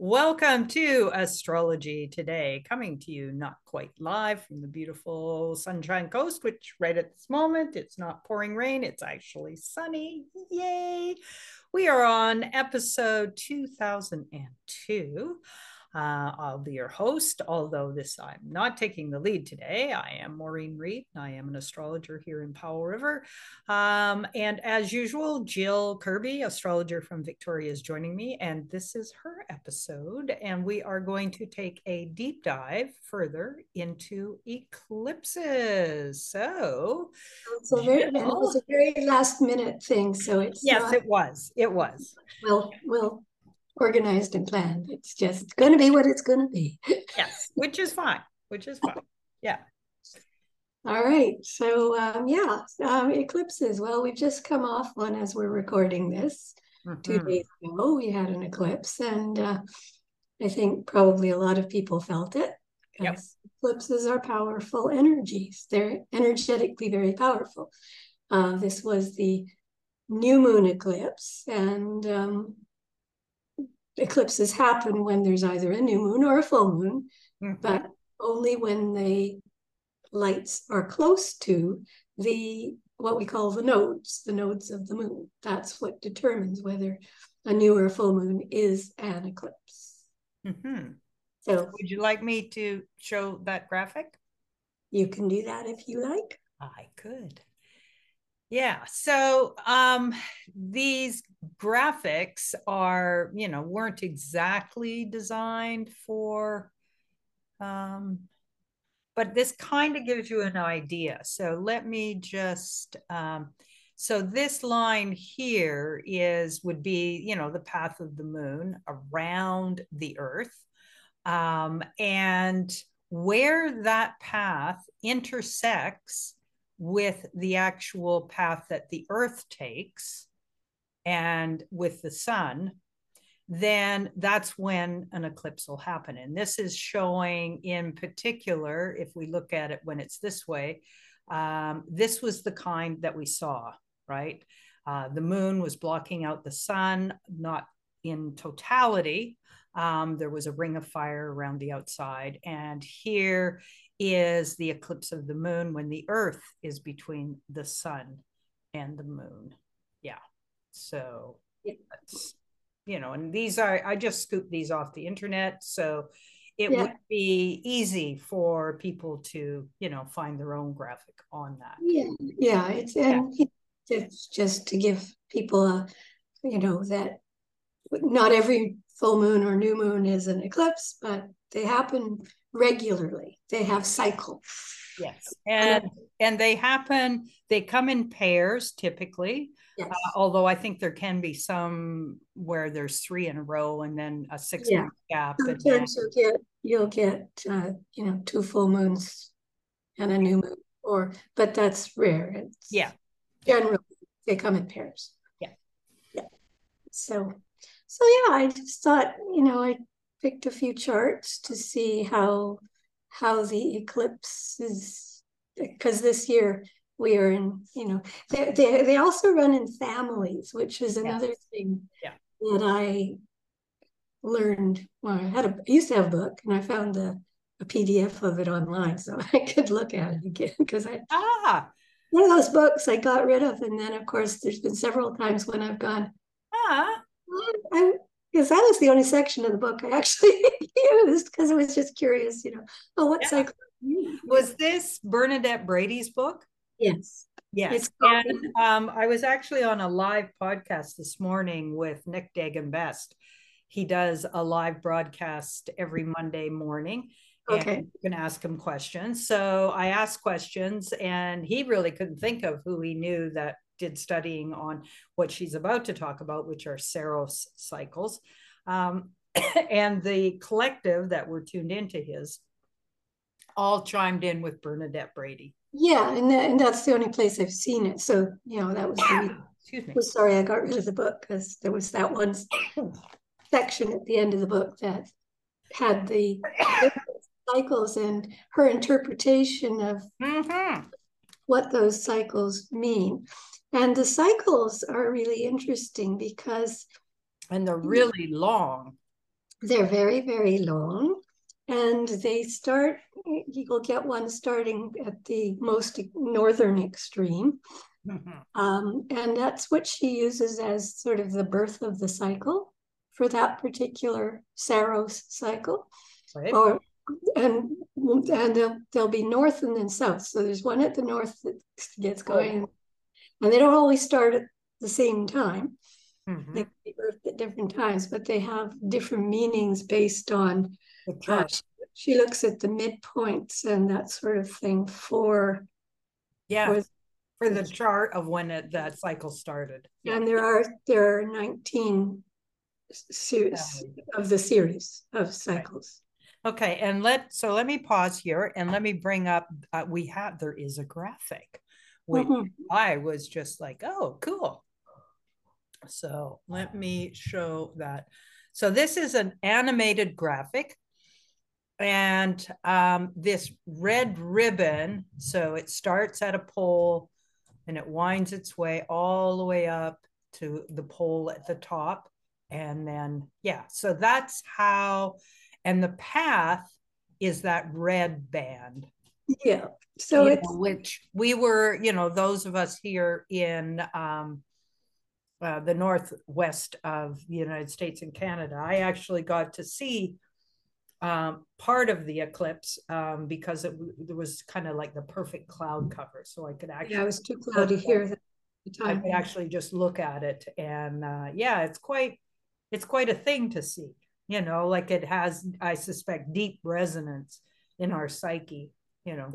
Welcome to Astrology Today, coming to you not quite live from the beautiful Sunshine Coast, which right at this moment it's not pouring rain, it's actually sunny. Yay! We are on episode 2002 uh, I'll be your host, although this I'm not taking the lead today. I am Maureen Reed. I am an astrologer here in Powell River. Um, and as usual, Jill Kirby, astrologer from Victoria, is joining me. And this is her episode. And we are going to take a deep dive further into eclipses. So, so very, it was a very last minute thing. So it's yes, not, it was. It was. Well, well, organized and planned. It's just going to be what it's going to be. yes, which is fine. Which is fine. Yeah. All right. So um, yeah, um, eclipses. Well, we've just come off one as we're recording this. Mm-hmm. Two days ago, we had an eclipse, and uh, I think probably a lot of people felt it. Yep. Eclipses are powerful energies. They're energetically very powerful. Uh, this was the new moon eclipse, and um, eclipses happen when there's either a new moon or a full moon, mm-hmm. but only when the lights are close to the what we call the nodes, the nodes of the moon. That's what determines whether a new or a full moon is an eclipse. Mm-hmm. So, would you like me to show that graphic? You can do that if you like. I could. Yeah. So um, these graphics are, you know, weren't exactly designed for, um, but this kind of gives you an idea. So let me just, um, so this line here is, would be, you know, the path of the moon around the earth. Um, and where that path intersects with the actual path that the earth takes and with the sun, then that's when an eclipse will happen. And this is showing in particular, if we look at it when it's this way, um, this was the kind that we saw, right? Uh, the moon was blocking out the sun, not in totality. Um, there was a ring of fire around the outside. And here is the eclipse of the moon when the earth is between the sun and the moon. Yeah. So that's, you know, and these are, I just scooped these off the internet. So it yeah. would be easy for people to, you know, find their own graphic on that. Yeah. Yeah. It's, and yeah. it's just to give people a, you know, that not every full moon or new moon is an eclipse, but they happen regularly. They have cycles. Yes, and and they happen. They come in pairs typically. Yes. Uh, although I think there can be some where there's three in a row and then a six yeah. month gap. Sometimes you'll get you'll get uh, you know two full moons and a new moon, or but that's rare. It's yeah, generally they come in pairs. Yeah, yeah. So so yeah, I just thought you know I picked a few charts to see how how the eclipse is because this year we are in you know they, they, they also run in families which is another thing yeah. that i learned. Well i had a I used to have a book and i found the a pdf of it online so i could look at it again because i ah. one of those books i got rid of and then of course there's been several times when i've gone ah. I, because that was the only section of the book I actually used because I was just curious, you know, oh, what yeah. cycle? Was this Bernadette Brady's book? Yes. Yes. And um, I was actually on a live podcast this morning with Nick Dagan Best. He does a live broadcast every Monday morning. Okay. And you can ask him questions. So I asked questions, and he really couldn't think of who he knew that did studying on what she's about to talk about, which are Saros cycles. Um, and the collective that were tuned into his all chimed in with Bernadette Brady. Yeah, and, that, and that's the only place I've seen it. So, you know, that was the, Excuse me. Was sorry I got rid of the book because there was that one section at the end of the book that had the cycles and her interpretation of mm-hmm. What those cycles mean. And the cycles are really interesting because and they're really long. they're very, very long. And they start, you'll get one starting at the most northern extreme. Mm-hmm. Um, and that's what she uses as sort of the birth of the cycle for that particular Saros cycle. Right. Or and and they'll, they'll be north and then south. So there's one at the north that gets going, and they don't always start at the same time. Mm-hmm. They birth at different times, but they have different meanings based on. Uh, she, she, looks at the midpoints and that sort of thing for. Yeah. For, for the chart of when it, that cycle started. And there are there are 19 series of the series of cycles. Okay, and let so let me pause here and let me bring up. Uh, we have there is a graphic, which mm-hmm. I was just like, oh, cool. So let me show that. So this is an animated graphic, and um, this red ribbon. So it starts at a pole, and it winds its way all the way up to the pole at the top, and then yeah. So that's how and the path is that red band. Yeah. So it's know, which we were, you know, those of us here in um, uh, the northwest of the United States and Canada, I actually got to see um, part of the eclipse um, because it, it was kind of like the perfect cloud cover, so I could actually. Yeah, it was too cloudy here. I could actually just look at it, and uh, yeah, it's quite it's quite a thing to see you know like it has i suspect deep resonance in our psyche you know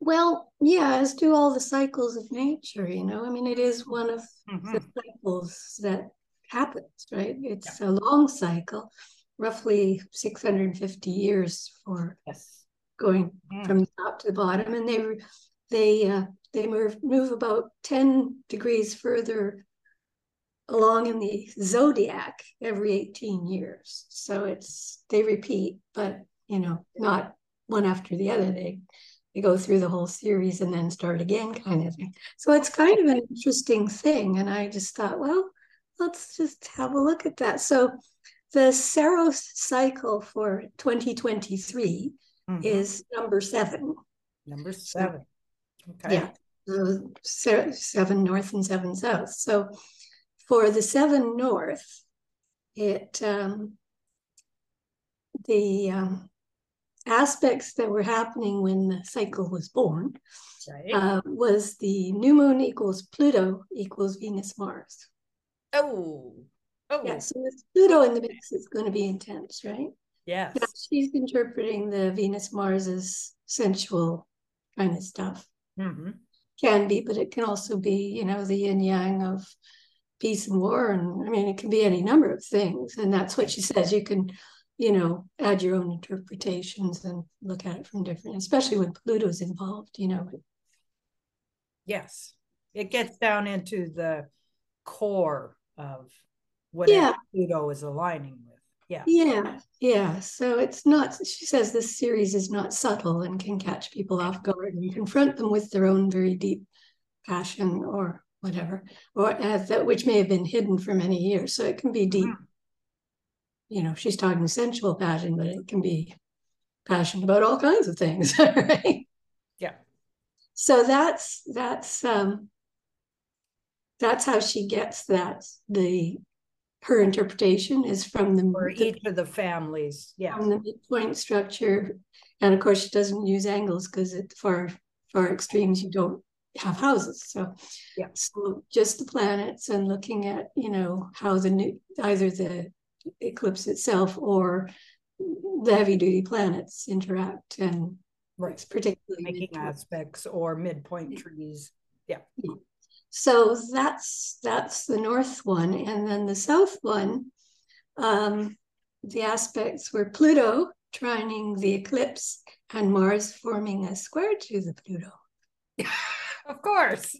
well yeah as do all the cycles of nature you know i mean it is one of mm-hmm. the cycles that happens right it's yeah. a long cycle roughly 650 years for yes. going mm. from the top to the bottom and they they uh, they move move about 10 degrees further along in the zodiac every 18 years. So it's they repeat, but you know, not one after the other. They they go through the whole series and then start again, kind of thing. So it's kind of an interesting thing. And I just thought, well, let's just have a look at that. So the Saros cycle for 2023 mm-hmm. is number seven. Number seven. Okay. Yeah. So seven north and seven south. So for the seven north, it um, the um, aspects that were happening when the cycle was born right. uh, was the new moon equals Pluto equals Venus Mars. Oh, oh, yeah. So with Pluto in the mix, it's going to be intense, right? Yes. Yeah, she's interpreting the Venus Mars as sensual kind of stuff. Mm-hmm. Can be, but it can also be, you know, the yin yang of peace and war and i mean it can be any number of things and that's what she says. You can you know add your own interpretations and look at it from different especially when pluto's involved you know. Yes. It gets down into the core of what yeah. pluto is aligning with. Yeah. Yeah yeah. So it's not she says this series is not subtle and can catch people off guard and confront them with their own very deep passion or whatever, or that which may have been hidden for many years. So it can be deep. Mm-hmm. You know, she's talking sensual passion, but it can be passion about all kinds of things, right? Yeah. So that's that's um that's how she gets that the her interpretation is from the for each of the families, yeah, from the midpoint structure, and of course she doesn't use angles because at for far extremes you don't have houses. So yeah, so just the planets and looking at you know how the new either the eclipse itself or the heavy duty planets interact and right. particularly making aspects or midpoint trees. Yeah. yeah. So that's that's the north one, and then the south one. Um, the aspects were Pluto trining the eclipse and Mars forming a square to the Pluto. Of course.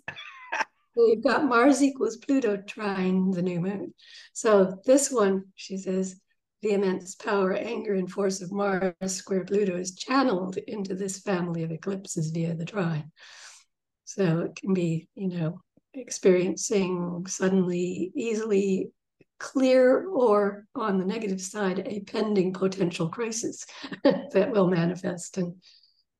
you've got Mars equals Pluto trine the new moon. So this one, she says, the immense power, anger, and force of Mars square Pluto is channeled into this family of eclipses via the trine. So it can be, you know, experiencing suddenly, easily clear or on the negative side, a pending potential crisis that will manifest and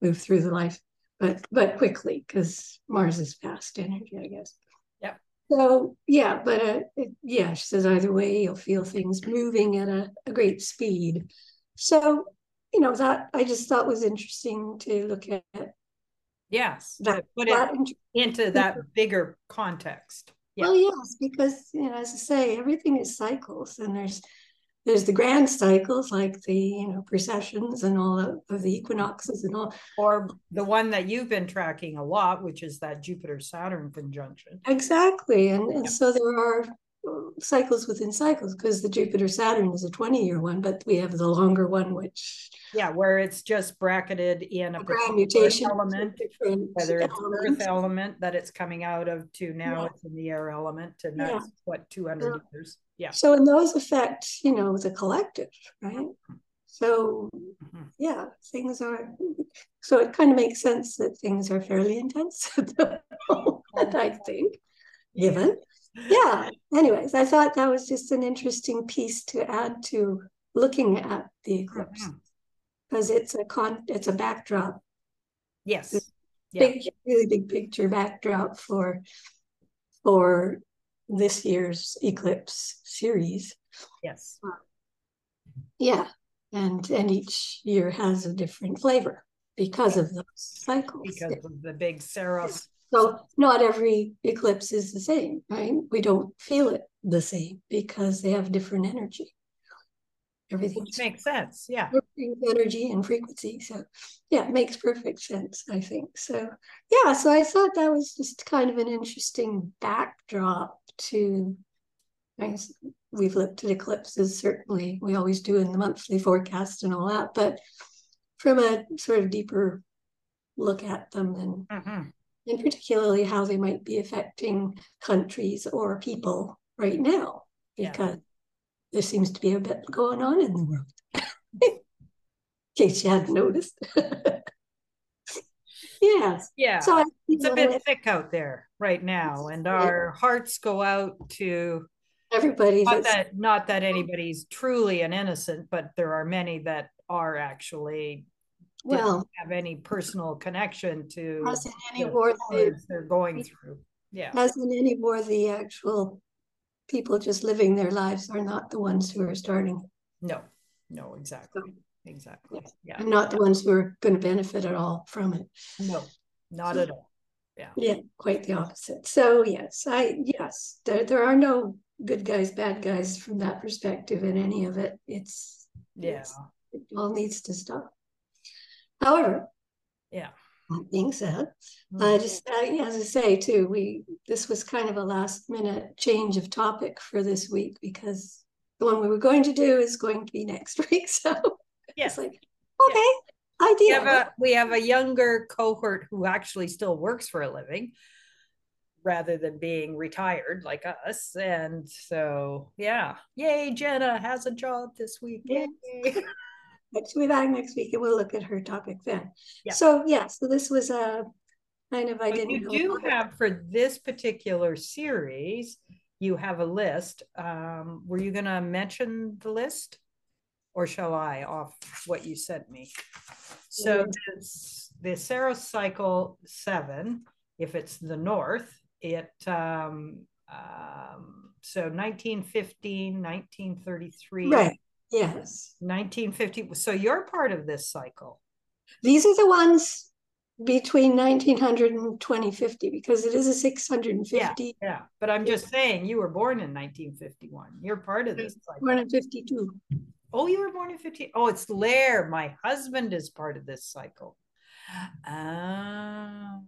move through the life, but but quickly because Mars is fast energy, I guess. Yep. So yeah, but uh, it, yeah, she says either way, you'll feel things moving at a, a great speed. So you know that I just thought was interesting to look at. Yes, that, put it into that bigger context. Yeah. Well, yes, because you know, as I say, everything is cycles, and there's there's the grand cycles like the you know precessions and all of, of the equinoxes and all, or the one that you've been tracking a lot, which is that Jupiter Saturn conjunction. Exactly, and and yeah. so there are um, cycles within cycles because the Jupiter Saturn is a 20 year one, but we have the longer one, which yeah, where it's just bracketed in a, a mutation element, whether it's earth element that it's coming out of to now yeah. it's in the air element to yeah. what 200 yeah. years. Yeah. So and those affect, you know, the collective, right? So mm-hmm. yeah, things are so it kind of makes sense that things are fairly intense at the moment, I think, given yeah anyways i thought that was just an interesting piece to add to looking at the eclipse because mm-hmm. it's a con it's a backdrop yes big yeah. really big picture backdrop for for this year's eclipse series yes yeah and and each year has a different flavor because of those cycles because of the big saros so not every eclipse is the same, right? We don't feel it the same because they have different energy. Everything makes sense. Yeah. Energy and frequency. So yeah, it makes perfect sense, I think. So yeah, so I thought that was just kind of an interesting backdrop to I guess we've looked at eclipses, certainly. We always do in the monthly forecast and all that, but from a sort of deeper look at them and mm-hmm and particularly how they might be affecting countries or people right now, because yeah. there seems to be a bit going on in the world. in case you hadn't noticed. yes. Yeah. So I, it's a bit thick out there right now, and our hearts go out to everybody. Not that not that anybody's truly an innocent, but there are many that are actually well have any personal connection to as in any war the, they're going through. Yeah. As in any war, the actual people just living their lives are not the ones who are starting. No, no, exactly. So, exactly. Yeah. yeah. And not the ones who are going to benefit at all from it. No, not at all. Yeah. Yeah, quite the opposite. So yes, I yes, there there are no good guys, bad guys from that perspective in any of it. It's yeah. It's, it all needs to stop. However, yeah. That being said, mm-hmm. uh, just uh, as I say too, we this was kind of a last minute change of topic for this week because the one we were going to do is going to be next week. So yes, like okay, We have, a, we have a younger cohort who actually still works for a living rather than being retired like us. And so, yeah, yay, Jenna has a job this week. Yay. she'll be back next week and we'll look at her topic then. Yeah. So yeah, so this was a kind of I didn't. You do have for this particular series, you have a list. Um, were you going to mention the list, or shall I off what you sent me? So this the Saros cycle seven, if it's the north, it um, um, so 1915, 1933. Right. Yes. 1950. So you're part of this cycle. These are the ones between 1900 and 2050 because it is a 650. Yeah, yeah. but I'm just saying you were born in 1951. You're part of this cycle. Born in 52. Oh, you were born in 50. Oh, it's Lair. My husband is part of this cycle. Ah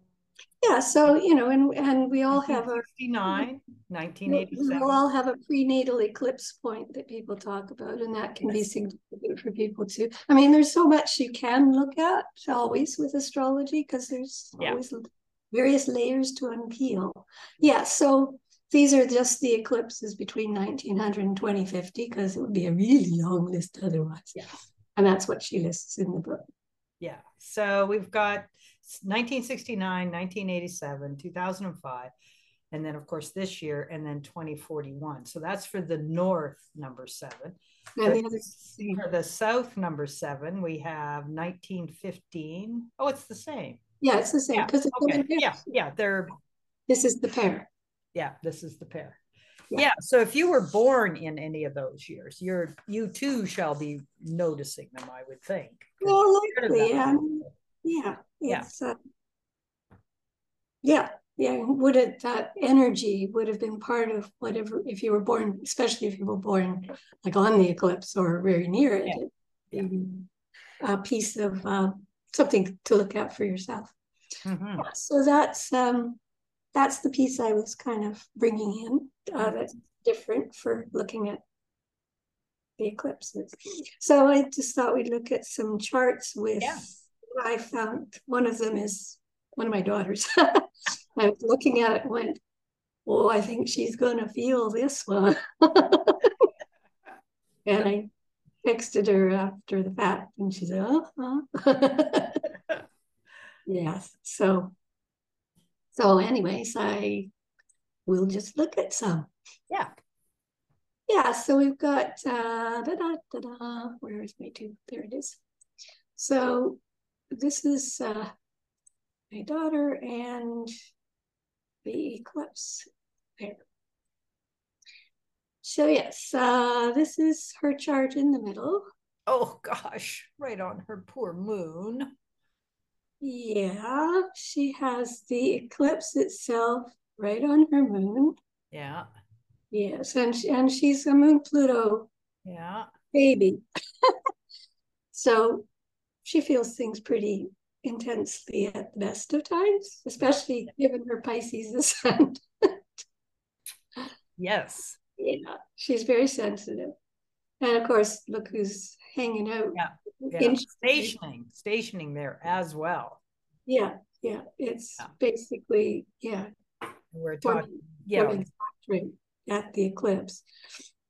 yeah so you know and and we all have a 69 1987 we'll all have a prenatal eclipse point that people talk about and that can yes. be significant for people too i mean there's so much you can look at always with astrology because there's yeah. always various layers to unpeel yeah so these are just the eclipses between 1900 and 2050 because it would be a really long list otherwise yeah and that's what she lists in the book yeah so we've got 1969, 1987, 2005, and then of course this year, and then 2041. So that's for the north number seven. And the For- other, For the south number seven, we have 1915. Oh, it's the same. yeah, it's the same Yeah, because Okay, yeah, yeah, they're this is the pair. Yeah, this is the pair. Yeah. Yeah, so if you were born in any of those years, you're you too shall be noticing them, I would think. Well, you're part of likely, that yeah. Yeah, Yeah. uh, yeah, yeah. Would it that energy would have been part of whatever if you were born, especially if you were born like on the eclipse or very near it, Yeah. Yeah. a piece of uh, something to look at for yourself. Mhm. So that's um, that's the piece I was kind of bringing in. Uh, Mhm. that's different for looking at the eclipses. So I just thought we'd look at some charts with. Yeah. I found one of them is one of my daughters. I was looking at it and went, "Oh, I think she's gonna feel this one." and I texted her after the fact, and she said, "Uh huh." yes. So so, anyways, I will just look at some. Yeah. Yeah, so we've got uh, da da da da. Where is my two? There it is. So this is uh, my daughter and the eclipse there. So yes, uh, this is her chart in the middle. Oh gosh, right on her poor moon. Yeah, she has the eclipse itself right on her moon. Yeah, Yes, and she, and she's a moon Pluto yeah, baby. so she feels things pretty intensely at the best of times, especially given her Pisces ascendant. yes, yeah, she's very sensitive. And of course, look who's hanging out. Yeah, yeah. Stationing, stationing there as well. Yeah, yeah. It's Yeah. basically, yeah, We're talking, yeah, women's at the eclipse.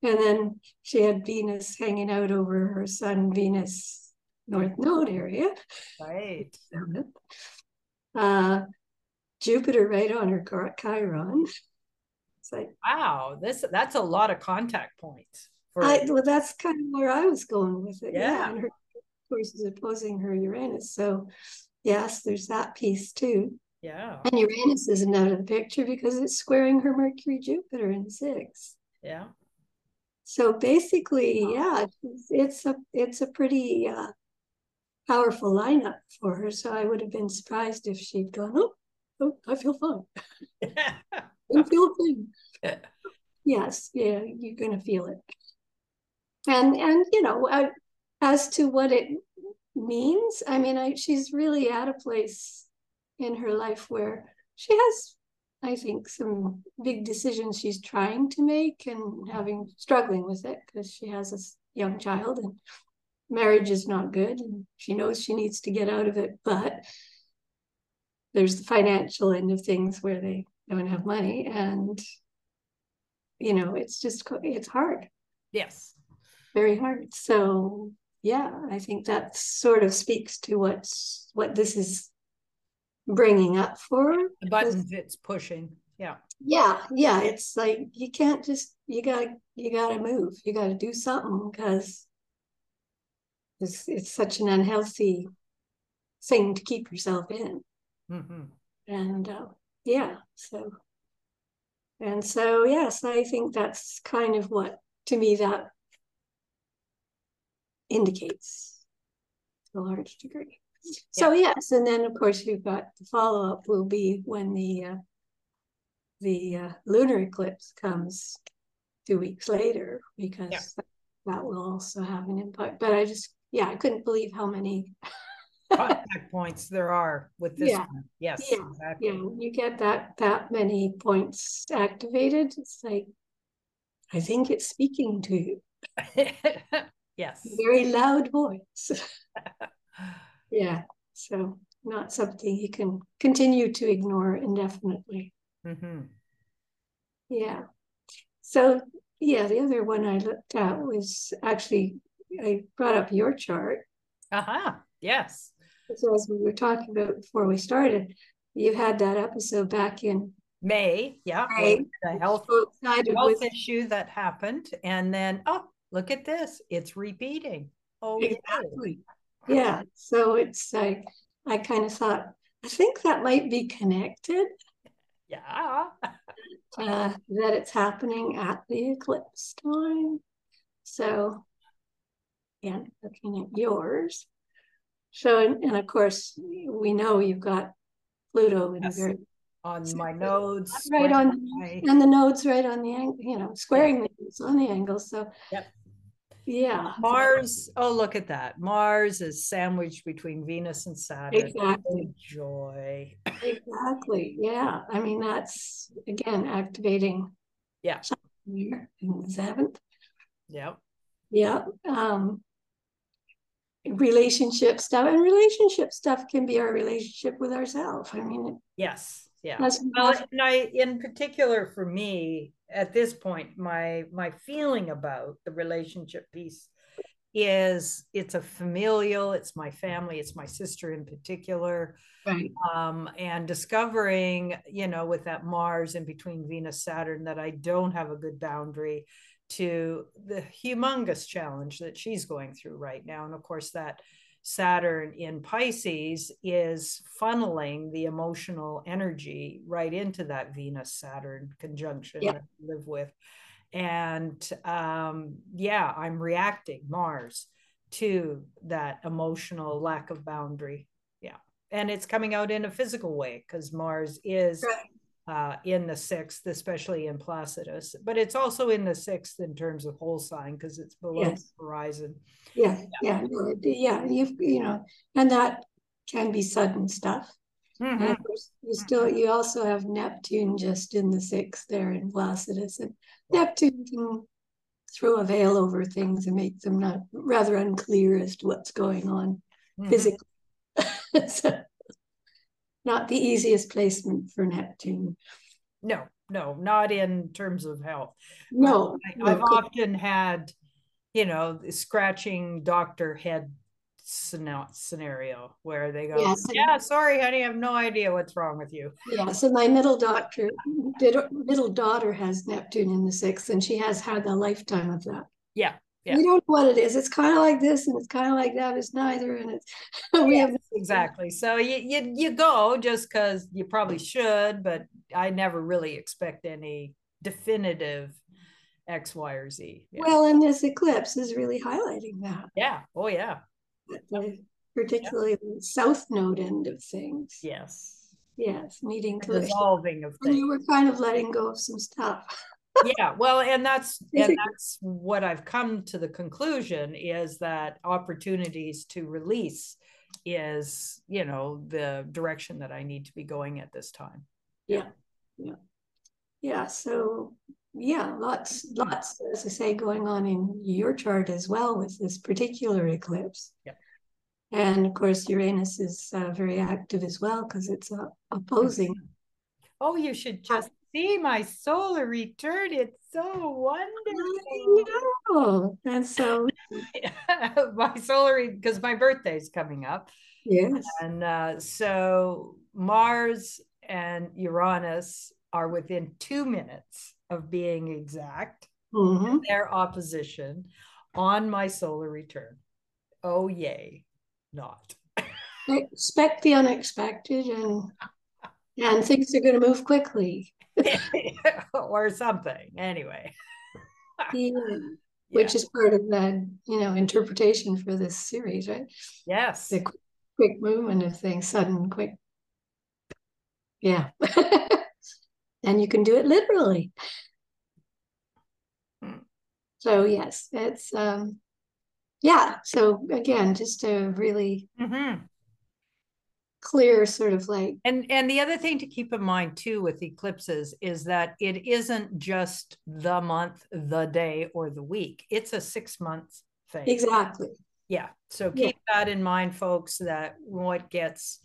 And then she had Venus hanging out over her sun Venus North Node area. right. Uh, Jupiter right on her Chiron. It's like, Wow, this that's a lot of contact points. For, I, well, that's kind of where I was going with it. Yeah. And her, of course, is opposing her Uranus. So, yes, there's that piece too. yeah, And Uranus isn't out of the picture because it's squaring her Mercury Jupiter in six. yeah, So basically, yeah, it's, it's a it's a pretty uh, powerful lineup for her. So I would have been surprised if she'd gone, oh, oh I feel fine. I feel fine. Yes, yeah, you're gonna feel it. And and you know, I, as to what it means, I mean, I she's really at a place in her life where she has, I think, some big decisions she's trying to make and having struggling with it because she has a young child and marriage is not good and she knows she needs to get out of it, but there's the financial end of things where they don't have money and you know it's just it's hard. Yes, very hard. So yeah i think that sort of speaks to what's what this is bringing up for. The buttons it's pushing. Yeah, yeah yeah it's like you can't just you gotta you gotta move you gotta do something because it's it's such an unhealthy thing to keep yourself in. Hmm and uh, yeah so and so yes i think that's kind of what to me that indicates to a large degree so yes and then of course you've got the follow-up will be when the uh, the uh, lunar eclipse comes two weeks later because Yeah. that, that will also have an impact but i just yeah i couldn't believe how many contact points there are with this Yeah. one. Yes, Yeah, exactly. yeah, you get that that many points activated, it's like I think it's speaking to you. yes. Very loud voice. yeah. So not something you can continue to ignore indefinitely. hmm Yeah. So yeah, the other one I looked at was actually I brought up your chart. Uh-huh. Yes. So as we were talking about before we started, you had that episode back in May, yeah, May. the health, health issue that happened, and then oh, look at this, it's repeating. Oh, exactly. Yeah. So it's like I kind of thought, I think that might be connected. yeah, uh, that it's happening at the eclipse time. So, yeah, looking at yours. So, and, and of course, we know you've got Pluto in Yes. very on my nodes, right on, my- and the nodes right on the angle, you know, squaring the nodes on the angle. So, Yep. Yeah, Mars. Oh, look at that! Mars is sandwiched between Venus and Saturn. exactly, joy. exactly. Yeah, I mean that's again activating. Yeah. Here in the seventh. Yep. Yeah. Um, relationship stuff and relationship stuff can be our relationship with ourselves. I mean, it Yes. Yeah. Well, and I, in particular, for me, at this point, my my feeling about the relationship piece is it's a familial. It's my family. It's my sister in particular. right. um, and discovering, you know, with that Mars in between Venus, Saturn, that I don't have a good boundary to the humongous challenge that she's going through right now. And of course, that Saturn in Pisces is funneling the emotional energy right into that Venus Saturn conjunction Yeah. that we live with. And um, yeah, I'm reacting Mars to that emotional lack of boundary. Yeah. And it's coming out in a physical way because Mars is Right. Uh, in the sixth, especially in Placidus, but it's also in the sixth in terms of whole sign because it's below Yes. the horizon. Yeah, yeah, no, yeah. You you know, and that can be sudden stuff. And Mhm. of you still you also have Neptune just in the sixth there in Placidus, and Neptune can throw a veil over things and make them not rather unclear as to what's going on Mhm. physically. so, not the easiest placement for Neptune. No, no, not in terms of health. No, I, could- often had, you know, the scratching doctor head scenario where they go, Yes, "Yeah, sorry, honey, I have no idea what's wrong with you." Yeah, so my middle doctor, middle daughter has Neptune in the sixth, and she has had a lifetime of that. Yeah, yeah. We don't know what it is. It's kind of like this, and it's kind of like that. It's neither, and it's we have Exactly. So you you you go just because you probably should, but I never really expect any definitive X, Y, or Z. Yeah. well, and this eclipse is really highlighting that, yeah. Oh yeah. the- particularly the south node end of things. Yes. Yes, needing to. Dissolving of And things. you were kind of letting go of some stuff. Yeah well and that's and that's what i've come to the conclusion is that opportunities to release is you know the direction that i need to be going at this time Yeah, yeah, yeah. So yeah, lots, lots, as I say, going on in your chart as well with this particular eclipse. yeah. And of course, Uranus is uh, very active as well because it's uh, opposing. oh you should just see my solar return it's so I wonderful know. And so, my solar because my birthday's coming up yes, and uh, so mars and uranus are within two minutes of being exact hmm their opposition on my solar return. Oh, yay, not. expect the unexpected, and and things are going to move quickly. or something. Anyway. Yeah. Yeah. Which is part of the, you know, interpretation for this series, right? yes. the quick, quick movement of things, sudden, quick. Yeah. and you can do it literally. Hmm. So yes, it's um yeah, so again, just a really Mhm. Clear sort of like And and the other thing to keep in mind too with eclipses is that it isn't just the month, the day, or the week. It's a six month thing. exactly. Yeah. So Yeah. keep that in mind, folks, that what gets,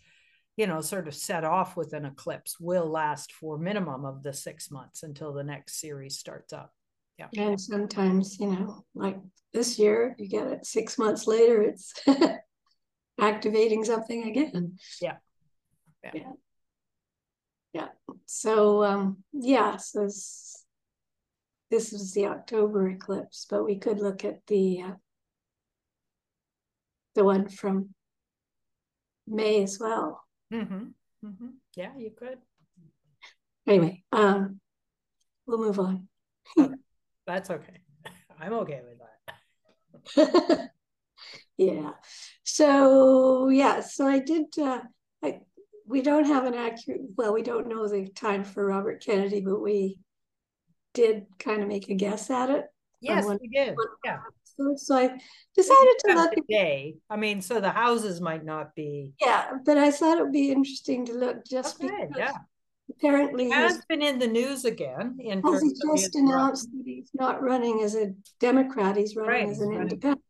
you know, sort of set off with an eclipse will last for minimum of the six months until the next series starts up. Yeah. And sometimes, you know, like this year, you get it six months later, it's activating something again. Yeah. Yeah. Yeah. So um yeah, so this, this was the October eclipse, but we could look at the uh, the one from May as well. Mm-hmm. Mm-hmm. Yeah, you could. Anyway, um, we'll move on. okay. That's okay. I'm okay with that. yeah. So yeah, so I did. Uh, I we don't have an accurate. Well, we don't know the time for Robert Kennedy, but we did kind of make a guess at it. Yes, one, we did. Yeah. So, so I decided to look today. I mean, so the houses might not be. Yeah, but I thought it would be interesting to look just okay, because yeah. apparently has been in the news again. In has he just announced run. that he's not running as a Democrat; he's running right, as an independent.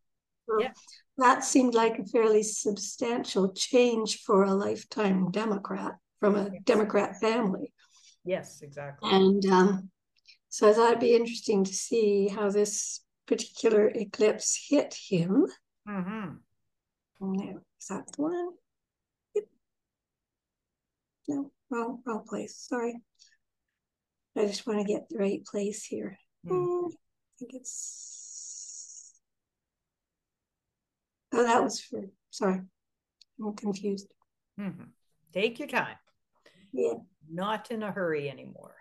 So yeah. That seemed like a fairly substantial change for a lifetime Democrat from a yes. Democrat family. Yes, exactly. And um, so I thought it'd be interesting to see how this particular eclipse hit him. Mm-hmm. No, is that the one? Yep. No, wrong, wrong place. Sorry. I just want to get the right place here. Mm. I think it's. Oh, that was for. Sorry, I'm confused. Mm-hmm. Take your time. Yeah. Not in a hurry anymore.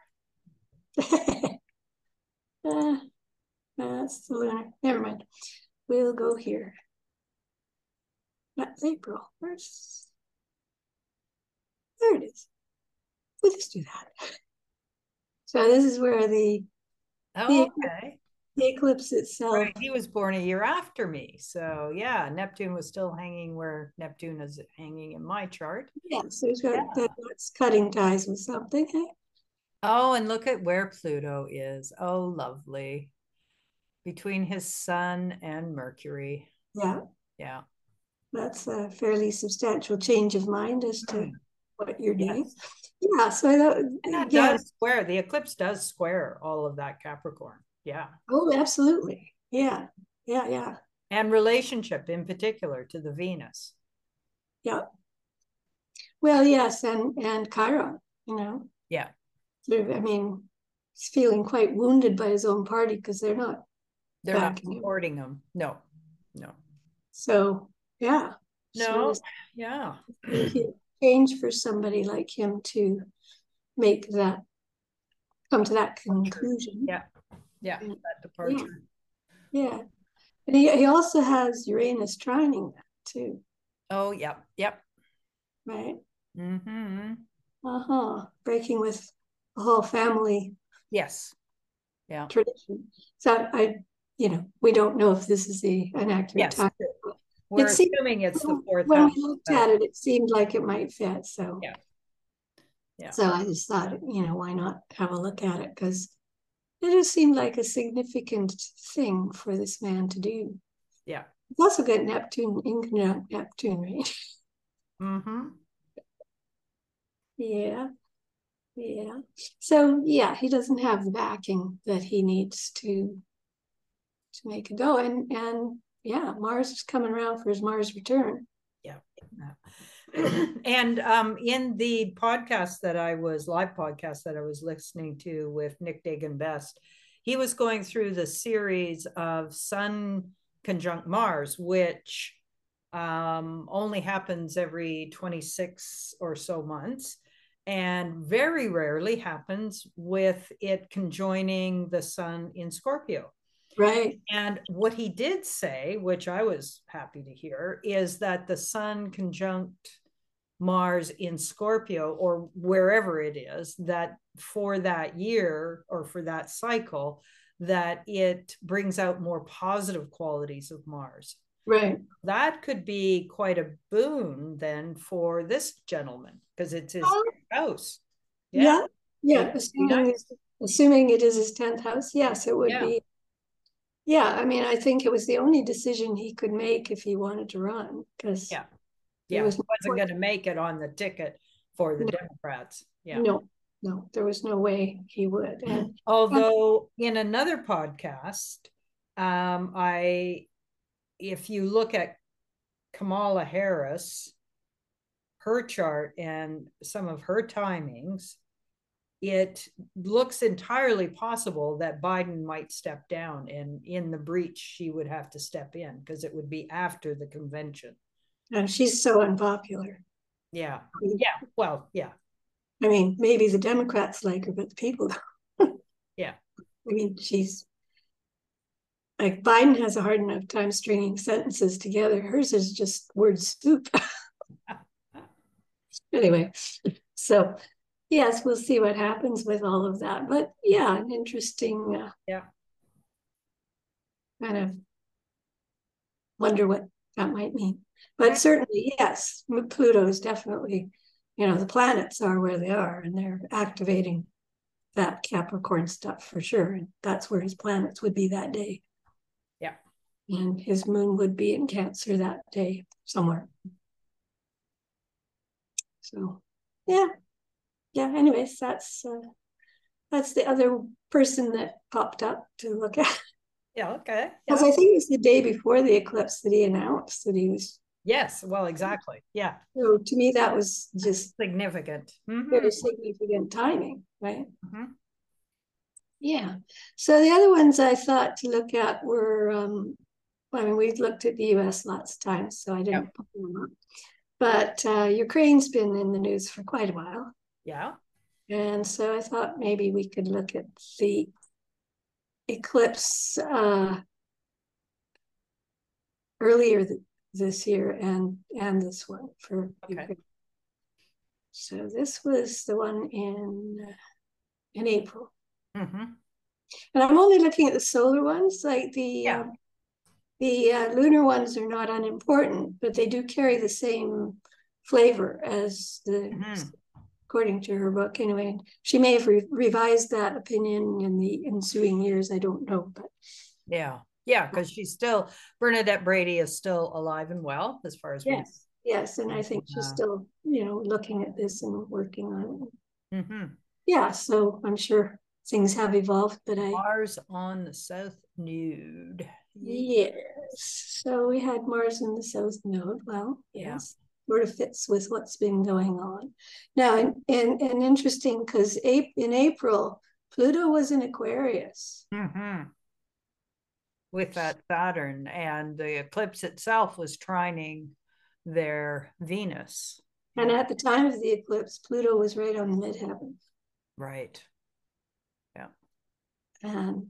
uh, that's the lunar. Never mind. We'll go here. That's April. Where's there it is. We'll just do that. So this is where the oh, the, okay. The eclipse itself. Right. He was born a year after me. So yeah, Neptune was still hanging where Neptune is hanging in my chart. Yeah, so he's got yeah. that's cutting ties with something. Hey? Oh, and look at where Pluto is. Oh, lovely between his sun and Mercury. Yeah. Yeah. That's a fairly substantial change of mind as to mm. what you're doing. Yes. Yeah. So I thought, and that yeah. does square, the eclipse does square all of that Capricorn. Yeah. Oh, absolutely. Yeah. Yeah. Yeah. And relationship in particular to the Venus. Yeah. Well, yes. And, and Chiron, you know. Yeah. I mean, he's feeling quite wounded by his own party because they're not they're not supporting him. No, no. So yeah. No, so yeah. Change for somebody like him to make that come to that conclusion. Yeah. Yeah. That departure. Yeah. yeah. And he, he also has Uranus trining that too. Oh, yep. Yep. Right. Mm-hmm. Uh-huh. Breaking with the whole family. Yes. Yeah. Tradition. So I you know, we don't know if this is the an accurate yes. time. We're it assuming it's the fourth. When we looked at it, it seemed like it might fit. So yeah, yeah. So I just thought, you know, why not have a look at it because it just seemed like a significant thing for this man to do. Yeah. It's also got Neptune in conjunct Neptune, right? Mm-hmm. Yeah. Yeah. So yeah, he doesn't have the backing that he needs to to make a go. And and yeah, Mars is coming around for his Mars return. Yeah. And um, in the podcast that I was live podcast that I was listening to with Nick Dagan Best, he was going through the series of Sun conjunct Mars, which um, only happens every 26 or so months and very rarely happens with it conjoining the sun in Scorpio. Right. And what he did say, which I was happy to hear, is that the sun conjunct Mars in Scorpio or wherever it is, that for that year or for that cycle, that it brings out more positive qualities of Mars. Right. That could be quite a boon then for this gentleman because it's his oh. house. Yeah. Yeah. yeah. Assuming, assuming, it is his 10th house, yes, it would yeah. be yeah, I mean, I think it was the only decision he could make if he wanted to run because yeah, yeah, he was wasn't going to make it on the ticket for the no. Democrats. Yeah, no, no, there was no way he would. And, Although in another podcast, um, I, if you look at Kamala Harris, her chart and some of her timings, it looks entirely possible that Biden might step down and in the breach she would have to step in because it would be after the convention. And she's so unpopular. Yeah. Yeah. Well, yeah. I mean, maybe the Democrats like her, but the people don't. yeah. I mean, she's like Biden has a hard enough time stringing sentences together. Hers is just word soup. anyway, so yes, we'll see what happens with all of that. But yeah, an interesting. Uh, yeah. Kind of wonder what that might mean. But certainly, yes, Pluto is definitely, you know, the planets are where they are and they're activating that Capricorn stuff for sure. And that's where his planets would be that day. Yeah. And his moon would be in Cancer that day somewhere. So, yeah. Yeah, anyways, that's uh, that's the other person that popped up to look at. Yeah, okay. Because yeah. I think it was the day before the eclipse that he announced that he was Yes, well, exactly. Yeah. So to me, that was just significant. Mm-hmm. Very significant timing, right? Mm-hmm. Yeah. So the other ones I thought to look at were, um, I mean, we've looked at the US lots of times, so I didn't yep. put them up. But uh, Ukraine's been in the news for quite a while. Yeah. And so I thought maybe we could look at the eclipse uh, earlier this year and and this one for okay. So this was the one in in April. Mm-hmm. And I'm only looking at the solar ones, like the yeah. Um, the uh, lunar ones are not unimportant, but they do carry the same flavor as the, mm-hmm. According to her book. Anyway, she may have re- revised that opinion in the ensuing years. I don't know, but yeah, yeah, because she's still Bernadette Brady is still alive and well as far as yes, we, yes, and I think she's uh, still you know looking at this and working on it. Mm-hmm. Yeah, so I'm sure things have evolved, but I Mars on the South Node. Yes, so we had Mars in the South Node. Well, yes. Sort of fits with what's been going on now, and and, and interesting because in April Pluto was in Aquarius. Mm-hmm with that Saturn, and the eclipse itself was trining their Venus. And at the time of the eclipse, Pluto was right on the midheaven. Right. Yeah. And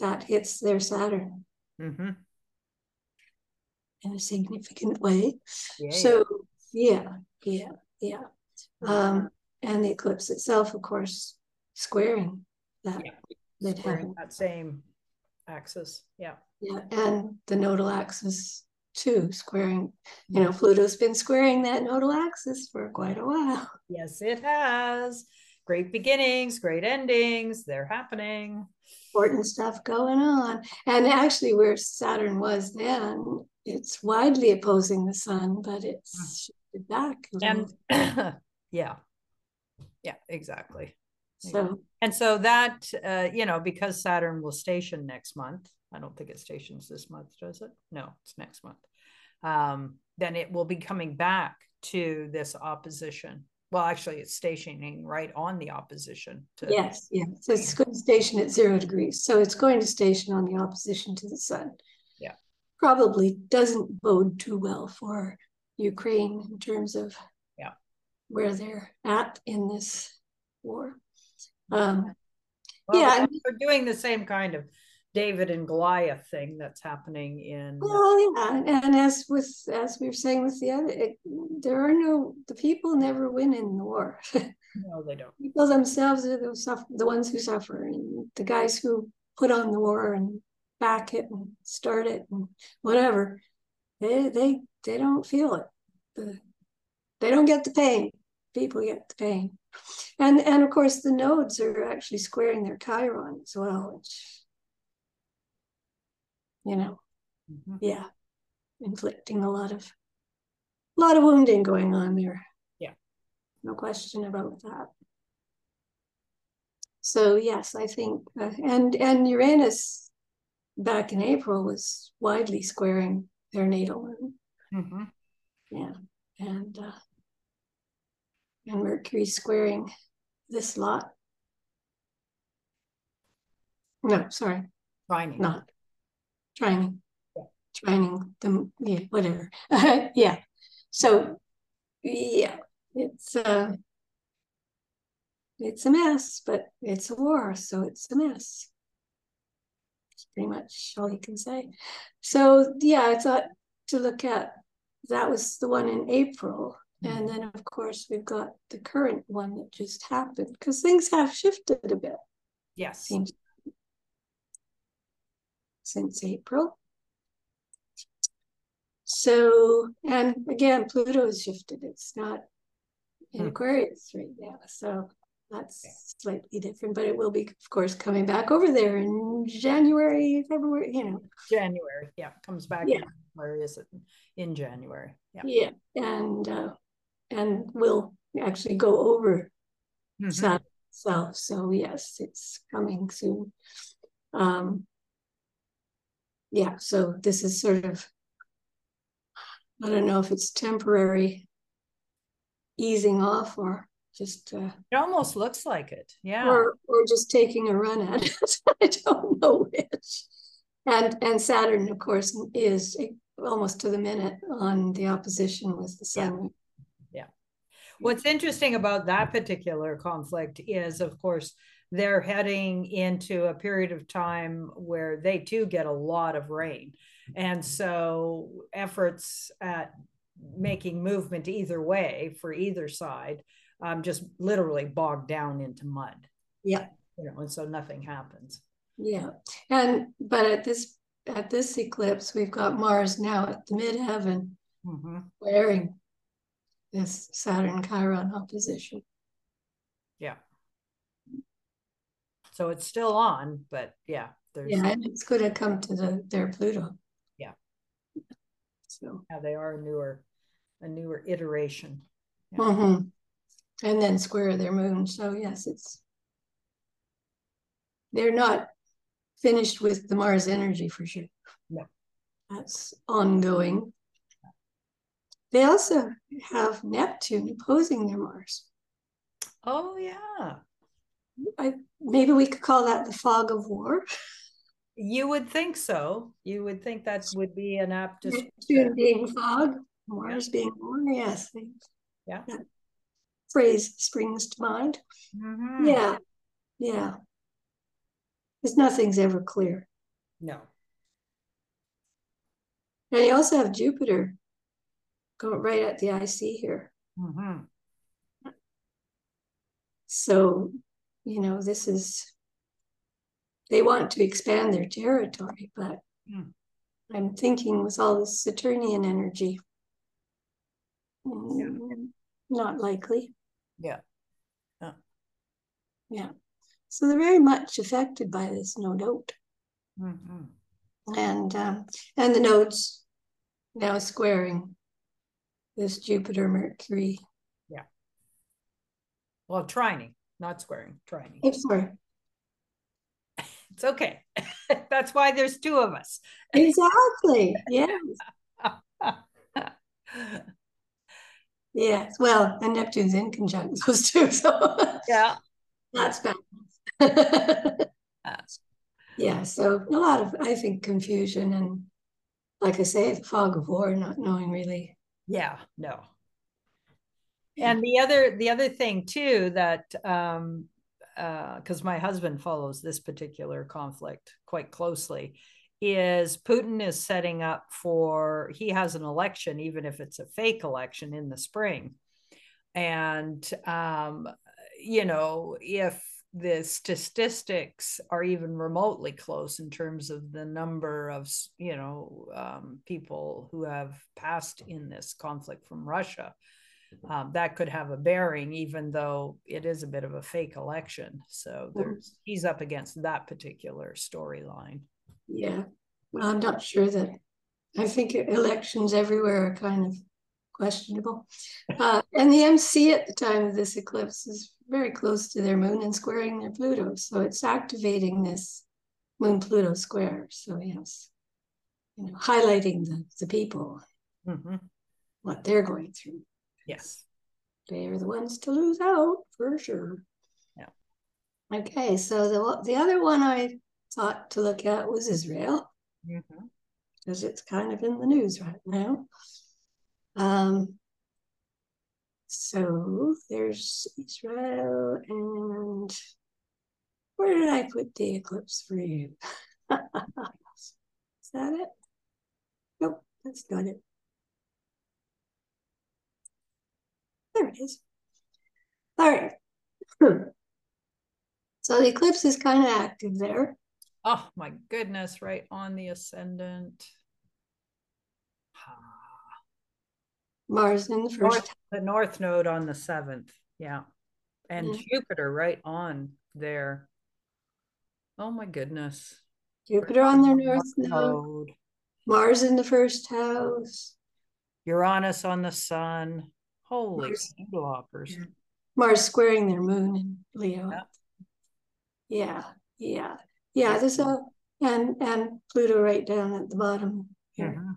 that hits their Saturn. Mm-hmm. In a significant way. Yeah, so, yeah, yeah, yeah. Um, and the eclipse itself, of course, squaring that yeah. Squaring that same axis. Yeah. Yeah, and the nodal axis too, squaring. You know, Pluto's been squaring that nodal axis for quite a while. Yes, it has. Great beginnings, great endings. They're happening. Important stuff going on. And actually, where Saturn was then, it's widely opposing the sun, but it's back. And yeah, yeah, exactly. So and so that uh, you know because Saturn will station next month. I don't think it stations this month, does it? No, it's next month. Um, then it will be coming back to this opposition. Well, actually, it's stationing right on the opposition. To- yes, yeah. So it's going to station at zero degrees. So it's going to station on the opposition to the sun. Yeah. Probably doesn't bode too well for Ukraine in terms of yeah where they're at in this war. Um, well, yeah, we're doing the same kind of David and Goliath thing that's happening in. Well, yeah, and as with as we were saying with the other, it, there are no the people never win in the war. no, they don't. People themselves are the suffer, the ones who suffer, and the guys who put on the war and back it and start it and whatever, they they they don't feel it. They don't get the pain. People get the pain. And and of course the nodes are actually squaring their chiron as well, which you know, mm-hmm. yeah, inflicting a lot of a lot of wounding going on there. Yeah. No question about that. So yes, I think uh, and and Uranus back in April was widely squaring their natal moon. Mm-hmm. Yeah, and uh, and Mercury squaring this lot. No, sorry, trining. Not trining. Yeah. Trining the yeah whatever yeah. So yeah, it's uh, it's a mess, but it's a war, so it's a mess. It's pretty much all you can say. So yeah, I thought to look at that was the one in April. And then of course we've got the current one that just happened because things have shifted a bit, Yes. seems since April. So, and again, Pluto has shifted. It's not in Hmm. Aquarius right now. So that's slightly different, but it will be, of course, coming back over there in January, February, you know. January. Yeah. Comes back. Yeah. in- Where is it? In January. Yeah. Yeah. And uh and will actually go over Mhm. Saturn itself. So yes, it's coming soon. Um yeah, so this is sort of I don't know if it's temporary easing off or just uh It almost looks like it. Yeah. or or just taking a run at it. I don't know which. And and Saturn, of course, is almost to the minute on the opposition with the sun. Yeah. What's interesting about that particular conflict is, of course, they're heading into a period of time where they too get a lot of rain. And so efforts at making movement either way for either side um, just literally bogged down into mud. Yeah. You know, and so nothing happens. Yeah. And but at this at this eclipse, we've got Mars now at the midheaven Mhm. wearing this Saturn Chiron opposition. Yeah. So it's still on, but yeah, there's Yeah, and it's gonna come to the their Pluto. Yeah. So yeah, they are a newer, a newer iteration. Yeah. mhm. And then square their moon. So yes, it's they're not finished with the Mars energy for sure. No. That's ongoing. They also have Neptune opposing their Mars. Oh yeah. I maybe we could call that the fog of war. You would think so. You would think that would be an apt Neptune being fog, Mars being war. Yes, Yeah. that phrase springs to mind. Mhm. Yeah, yeah. Because nothing's ever clear. No. And you also have Jupiter going right at the IC here. Mhm. So, you know, this is, they want to expand their territory, but Hmm. I'm thinking with all this Saturnian energy, mm, not likely. Yeah. Yeah. Yeah. So they're very much affected by this, no doubt. Mhm. And um, and the nodes now squaring this Jupiter Mercury. Yeah. Well, trining, not squaring, trining. I'm sorry. It's okay. That's why there's two of us. Exactly. Yes. Yes. Well, and Neptune's in conjunct those two, so yeah. that's bad. yeah. So a lot of I think confusion and like I say, the fog of war, not knowing really. Yeah, no. And the other the other thing too that um because my husband follows this particular conflict quite closely is Putin is setting up for he has an election even if it's a fake election in the spring and um you know if the statistics are even remotely close in terms of the number of you know um, people who have passed in this conflict from Russia um, that could have a bearing, even though it is a bit of a fake election. So there's he's up against that particular storyline. Yeah. Well I'm not sure that I think elections everywhere are kind of questionable. Uh, and the MC at the time of this eclipse is very close to their moon and squaring their Pluto. So it's activating this moon Pluto square. So yes, you know, highlighting the, the people, Mhm. what they're going through. Yes. They are the ones to lose out for sure. Yeah. Okay, so the the other one I thought to look at was Israel, Mhm. because it's kind of in the news right now. Um, so there's Israel, and where did I put the eclipse for you? Is that it? Nope, that's not it. There it is. All right. So the eclipse is kind of active there. Oh my goodness, right on the ascendant. Mars in the first North, the north node on the seventh. Yeah. And Yeah. Jupiter right on there. Oh my goodness. Jupiter on their north node. Mars in the first house, Uranus on the sun. Holy blockers. Yeah. Mars squaring their moon in Leo. Yeah. Yeah, yeah, yeah. There's a and and Pluto right down at the bottom here,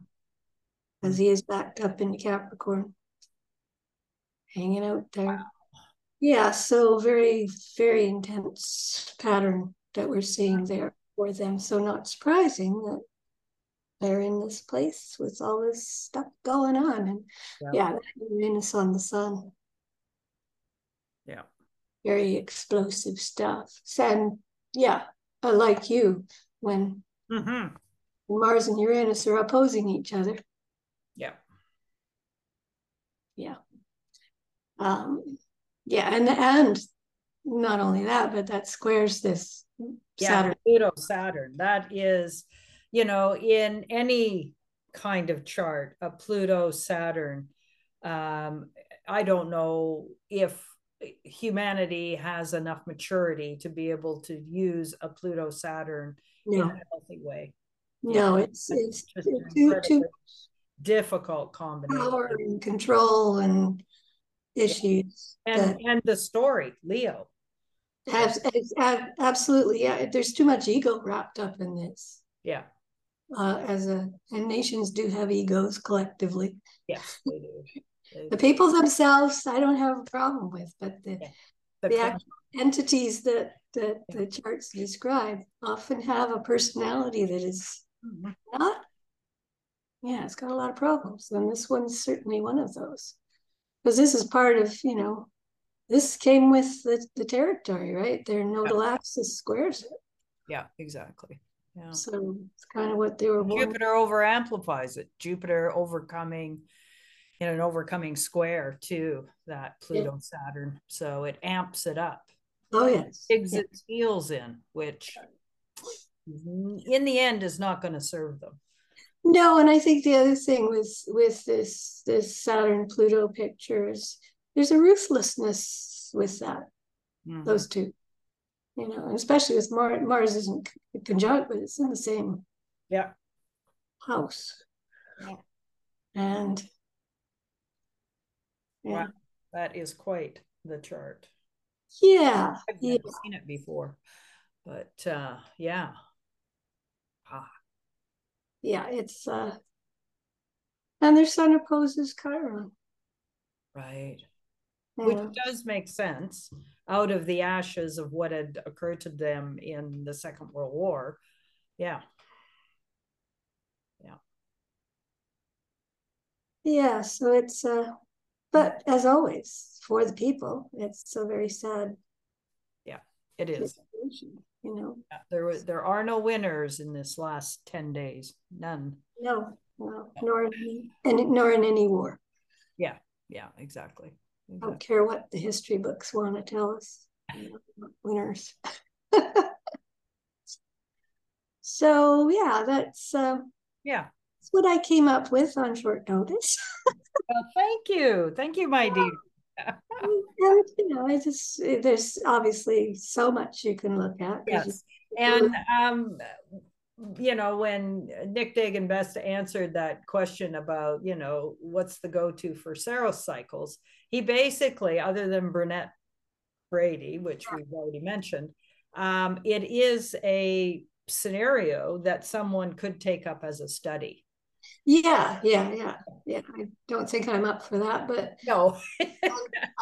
as he is backed up into Capricorn, hanging out there. Yeah, so very, very intense pattern that we're seeing there for them. So not surprising that they're in this place with all this stuff going on. And Yeah. yeah, Uranus on the sun. Yeah. very explosive stuff. And yeah, like you, when Mhm. Mars and Uranus are opposing each other. Yeah. Yeah. Um, yeah, and and not only that, but that squares this Yeah. Saturn. Pluto Saturn. That is, you know, in any kind of chart, a Pluto Saturn. Um, I don't know if humanity has enough maturity to be able to use a Pluto Saturn in a healthy way. no, it's That's it's too too difficult combination. power and control and issues And and the story, Leo. have absolutely yeah. There's too much ego wrapped up in this. Yeah. Uh, as a and nations do have egos collectively. Yes, they do. The people themselves, I don't have a problem with, but the, Yeah. The the con- act- entities that that Yeah. the charts describe often have a personality that is Mhm. not. Yeah, it's got a lot of problems, and this one's certainly one of those. Because this is part of, you know, this came with the, the territory, right? Their nodal axis squares it. Yeah, exactly. Yeah. So it's kind of what they were. Jupiter over amplifies it. Jupiter overcoming in an overcoming square to that Pluto Saturn. So it amps it up, Oh yes. digs Yeah. its heels in, which in the end is not going to serve them. No, and I think the other thing with with this this Saturn Pluto picture is there's a ruthlessness with that Mhm. those two, you know, especially with Mars. Mars isn't conjunct, but it's in the same Yeah. house, Yeah. and yeah, Wow. That is quite the chart. yeah, I've yeah, never seen it before, but uh, yeah. Ah, yeah. It's uh, and their son opposes Chiron. right. you which does make sense out of the ashes of what had occurred to them in the Second World War. Yeah. Yeah. Yeah, so it's uh, but as always, for the people, it's so very sad Yeah, It is. you know. Yeah, There were there are no winners in this last 10 days. None. No, no, nor in, and nor in any war. Yeah, yeah, exactly. I don't care what the history books want to tell us. you know, Winners. so yeah, that's uh, Yeah. That's what I came up with on short notice. Well, thank you. Thank you, my dear. and you know, I just there's obviously so much you can look at. Yes. And um, you know, when Nick Dagan Best answered that question about, you know, what's the go-to for Saros cycles, he basically, other than Bernadette Brady, which we've already mentioned, um, it is a scenario that someone could take up as a study. Yeah, yeah, yeah, yeah. I don't think I'm up for that, but No. Um,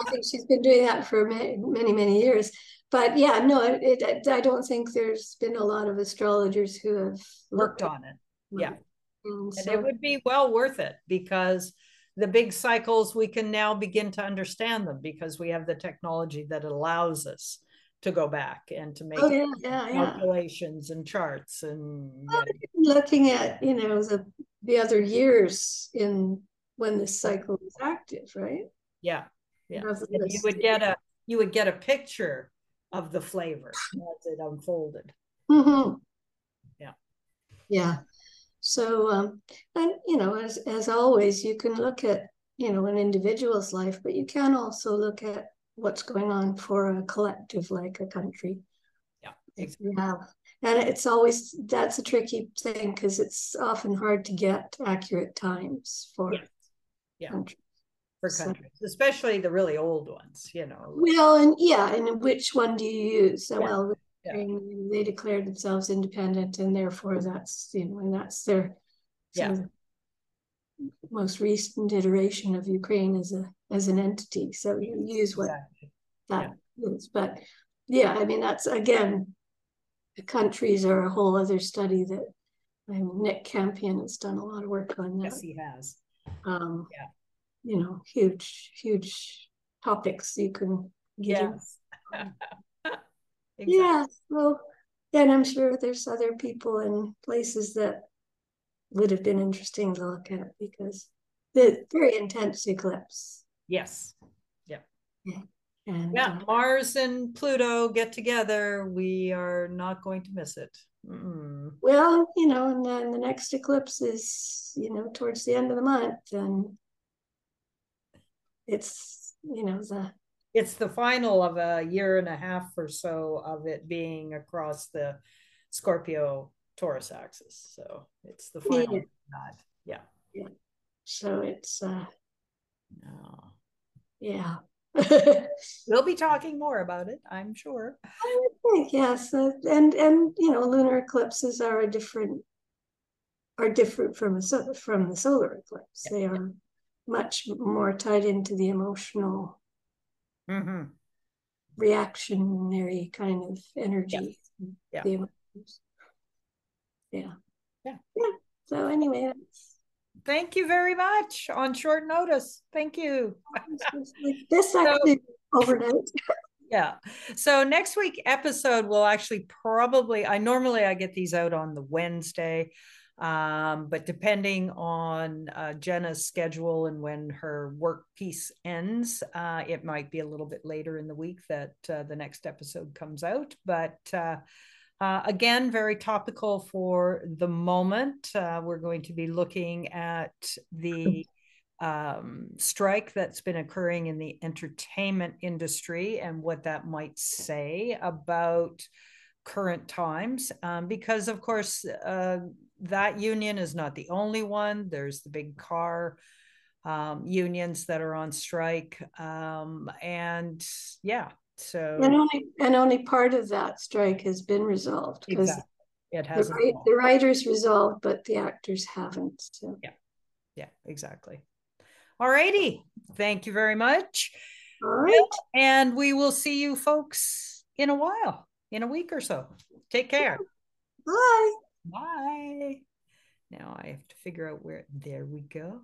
I think she's been doing that for many, many, many years. but yeah, no, it, it, I don't think there's been a lot of astrologers who have worked on it. Yeah. And, and it would be well worth it because the big cycles, we can now begin to understand them because we have the technology that allows us to go back and to make oh, yeah, yeah, calculations yeah. and charts and well, looking at you know the the other years in when this cycle is active right yeah yeah you would get a you would get a picture of the flavor as it unfolded mm-hmm. yeah yeah so um and you know as as always you can look at you know an individual's life but you can also look at what's going on for a collective like a country. Yeah, exactly. have. And it's always that's a tricky thing because it's often hard to get accurate times for yeah, yeah. countries. For countries, so, especially the really old ones, you know. Well, and yeah, and which one do you use? Yeah. Well, yeah. they declared themselves independent, and therefore that's you know, and that's their yeah. most recent iteration of Ukraine as a as an entity. So you use what exactly. that is. But yeah, I mean, that's again, countries are a whole other study that mean, Nick Campion has done a lot of work on that. Yes, he has. Um, yeah. You know, huge, huge topics you can get yes. exactly. Yeah. Well, and I'm sure there's other people and places that would have been interesting to look at because the very intense eclipse Yes. Yep. Yeah. And, yeah, uh, Mars and Pluto get together. We are not going to miss it. Mm. Well, you know, and then the next eclipse is, you know, towards the end of the month, and it's, you know, the it's the final of a year and a half or so of it being across the Scorpio Taurus axis. So it's the final. Yeah. yeah. yeah. So it's uh no. Yeah. We'll be talking more about it, I'm sure. I think yes, uh, and and you know, lunar eclipses are a different are different from a from the solar eclipse. Yeah. They are much more tied into the emotional mm-hmm. reactionary kind of energy. Yeah. yeah. Yeah. Yeah. Yeah. So anyway, that's Thank you very much on short notice. Thank you. this actually so, overnight. yeah. So next week episode will actually probably I normally I get these out on the Wednesday. Um, but depending on uh, Jenna's schedule and when her work piece ends, uh, it might be a little bit later in the week that uh, the next episode comes out. But uh, again, very topical for the moment. Uh, we're going to be looking at the um, strike that's been occurring in the entertainment industry and what that might say about current times. Um, because, of course, uh, that union is not the only one, there's the big car. Um, unions that are on strike. Um, and yeah, so and only and only part of that strike has been resolved because exactly. it has the, the, writers resolved, but the actors haven't. So yeah, yeah, exactly. All righty, thank you very much. All right, and we will see you folks in a while, in a week or so. Take care. Bye. Bye. Now I have to figure out where. There we go.